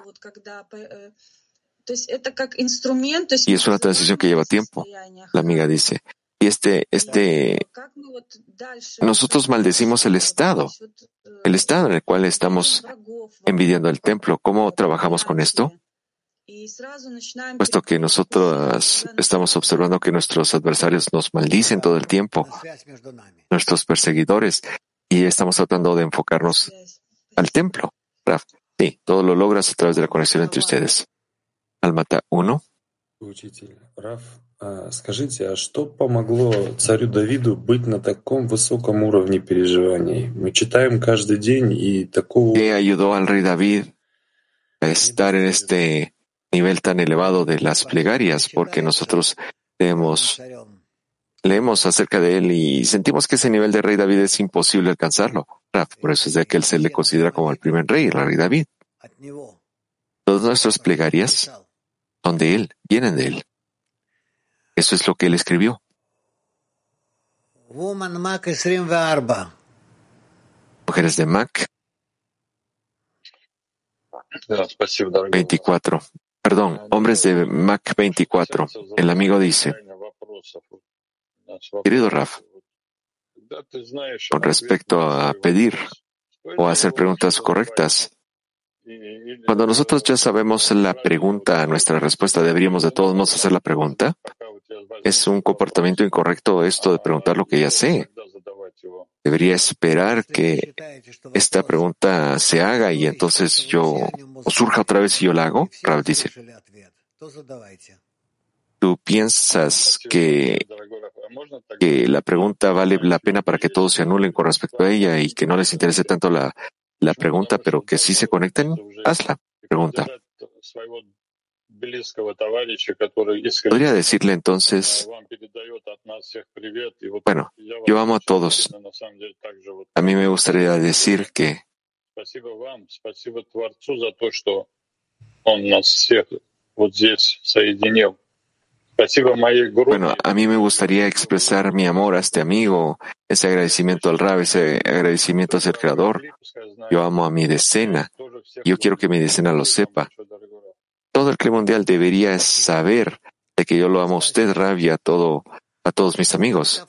Y es una transición que lleva tiempo, la amiga dice. Y este, este, nosotros maldecimos el estado, el estado en el cual estamos envidiando el templo. ¿Cómo trabajamos con esto? и сразу начинаем Puesto que nosotros estamos observando que nuestros adversarios nos maldicen todo el tiempo, Связь между нами. nuestros perseguidores, y estamos tratando de enfocarnos al templo. Raf, sí, todo lo logras a través de la conexión entre ustedes. Almata 1. Учитель Раф, а скажите, а что помогло царю Давиду быть на таком высоком уровне переживаний? Мы читаем каждый dень и такого ¿Qué ayudó al rey David a estar en este nivel tan elevado de las plegarias, porque nosotros leemos, leemos acerca de él y sentimos que ese nivel de rey David es imposible alcanzarlo. Por eso es de que él se le considera como el primer rey, el rey David. Todas nuestras plegarias son de él, vienen de él. Eso es lo que él escribió. Mujeres de Mac 24. Perdón, hombres de Mac 24. El amigo dice, querido Raf, con respecto a pedir o hacer preguntas correctas, cuando nosotros ya sabemos la pregunta, nuestra respuesta, ¿deberíamos de todos modos hacer la pregunta? ¿Es un comportamiento incorrecto esto de preguntar lo que ya sé? Debería esperar que esta pregunta se haga y entonces yo surja otra vez y yo la hago. Rab dice, ¿tú piensas que, la pregunta vale la pena para que todos se anulen con respecto a ella y que no les interese tanto la, la pregunta, pero que sí se conecten? Hazla. Pregunta. Podría decirle entonces, bueno, yo amo a todos. A mí me gustaría decir que bueno, a mí me gustaría expresar mi amor a este amigo, ese agradecimiento al Rab, ese agradecimiento hacia el Creador. Yo amo a mi decena. Yo quiero que mi decena lo sepa. Todo el clima mundial debería saber de que yo lo amo a usted, Rab, y a, todo, a todos mis amigos.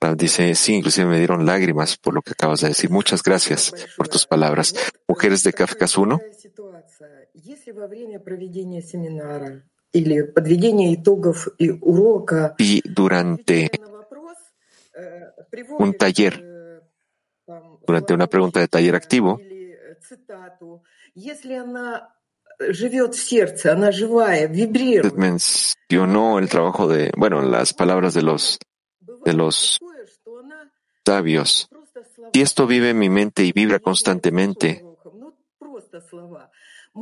Rab dice, sí, inclusive me dieron lágrimas por lo que acabas de decir. Muchas gracias por tus palabras. Mujeres de Kafkas 1. Y durante un taller, durante una pregunta de taller activo, mencionó el trabajo de, bueno, las palabras de los, de los sabios. Si esto vive en mi mente y vibra constantemente,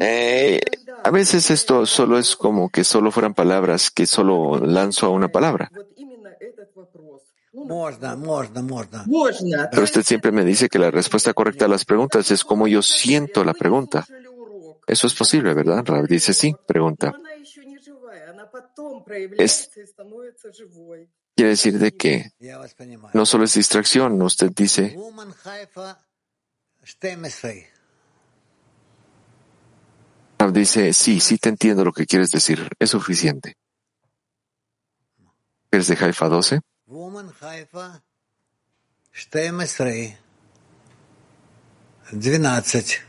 eh, a veces esto solo es como que solo fueran palabras que solo lanzo a una palabra. Pero usted siempre me dice que la respuesta correcta a las preguntas es como yo siento la pregunta. Eso es posible, ¿verdad? Rab dice sí, pregunta. Es, quiere decir de que no solo es distracción, usted dice Rab dice, sí, sí te entiendo lo que quieres decir, es suficiente. ¿Eres de Haifa 12? Woman Haifa 12. 12.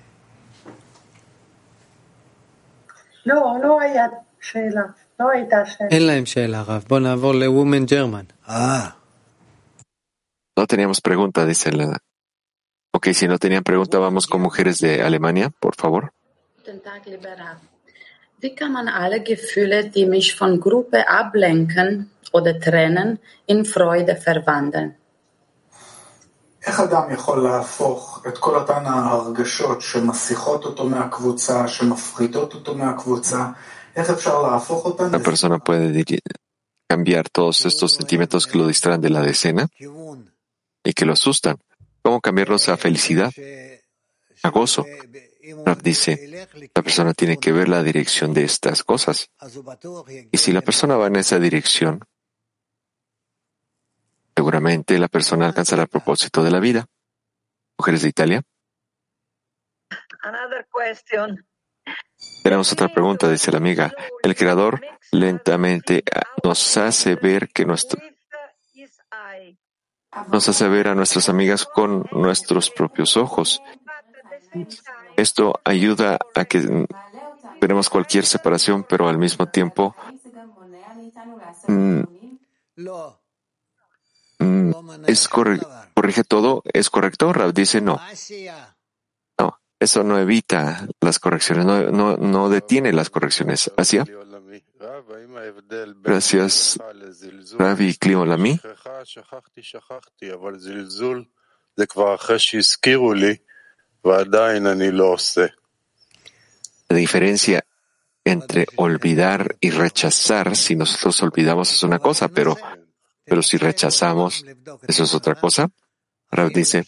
לא, לא היה שאלה. לא הייתה שאלה. אין להם שאלה, רב. בוא נעבור לוומן ג'רמן. No teníamos pregunta, dice la... Ok, si no tenían pregunta, vamos con mujeres de Alemania, por favor. Guten Tag, lieber Rav. Wie kann man alle Gefühle, die mich von Gruppe ablenken oder trennen, in Freude verwandeln? איך אדם יכול להפוך את כל אותן ההרגשות שמסיחות אותו מהקבוצה, שמפחידות אותו מהקבוצה, איך אפשר להפוך אותן? Una persona puede cambiar todos estos sentimientos que lo distraen de la decena y que lo asustan. ¿Cómo cambiarlos a felicidad, a gozo? Rab dice, la persona tiene que ver la dirección de estas cosas. Y si la persona va en esa dirección, seguramente la persona alcanzará el propósito de la vida. Mujeres de Italia. Tenemos otra pregunta, dice la amiga. El creador lentamente nos hace ver que nuestro, nos hace ver a nuestras amigas con nuestros propios ojos. Esto ayuda a que tenemos cualquier separación, pero al mismo tiempo mm, mm, es corrige todo, es correcto. Rab dice no. No, eso no evita las correcciones, no, no, no detiene las correcciones. ¿Así? Gracias, Ravi Kliolami. La diferencia entre olvidar y rechazar, si nosotros olvidamos es una cosa, pero, pero si rechazamos, eso es otra cosa. Rav dice,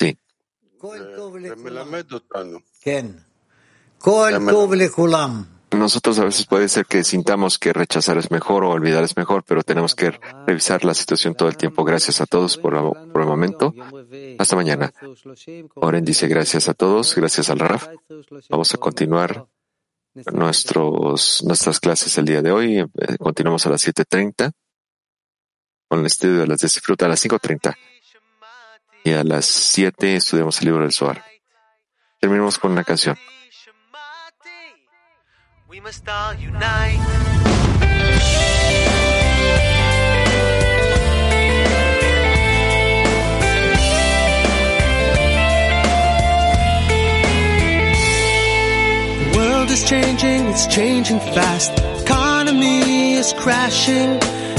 sí. Nosotros a veces puede ser que sintamos que rechazar es mejor o olvidar es mejor, pero tenemos que revisar la situación todo el tiempo. Gracias a todos por, por el momento. Hasta mañana. Oren dice gracias a todos, gracias al Raf. Vamos a continuar nuestros, nuestras clases el día de hoy. Eh, continuamos a las 7.30 con el estudio de las Fruta a las 5.30. Y a las 7 estudiamos el libro del Zohar. Terminamos con una canción. World is changing, it's changing fast. Economy is crashing.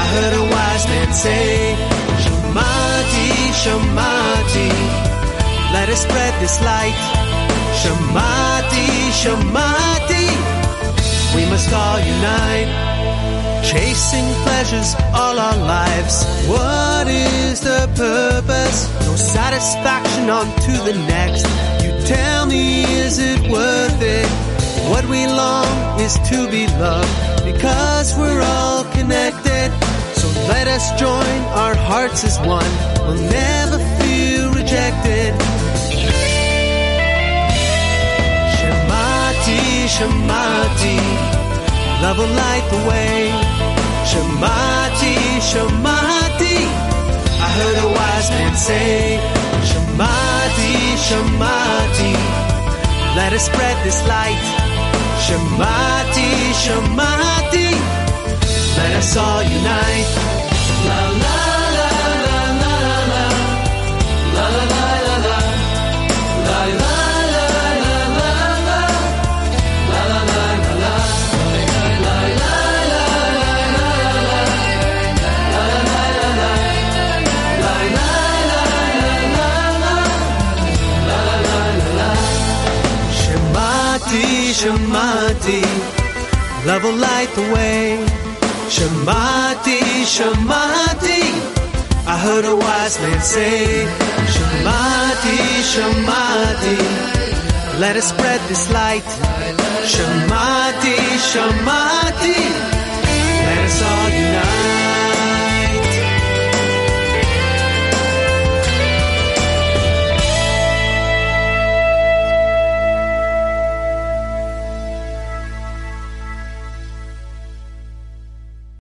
I heard a wise man say, Shamati, Shamati. Let us spread this light. Shamati, Shamati. We must all unite chasing pleasures all our lives. What is the purpose? No satisfaction on to the next. You tell me, is it worth it? What we long is to be loved because we're all connected. So let us join our hearts as one. We'll never feel rejected. Shemati, Shemati, love will light the way. Shemati, Shemati, I heard a wise man say, Shemati, Shemati, Let us spread this light. Shamati, Shamati. Let us Shamati, love will light the way. Shamati, Shamati, I heard a wise man say. Shamati, Shamati, let us spread this light. Shamati, Shamati, let us all unite.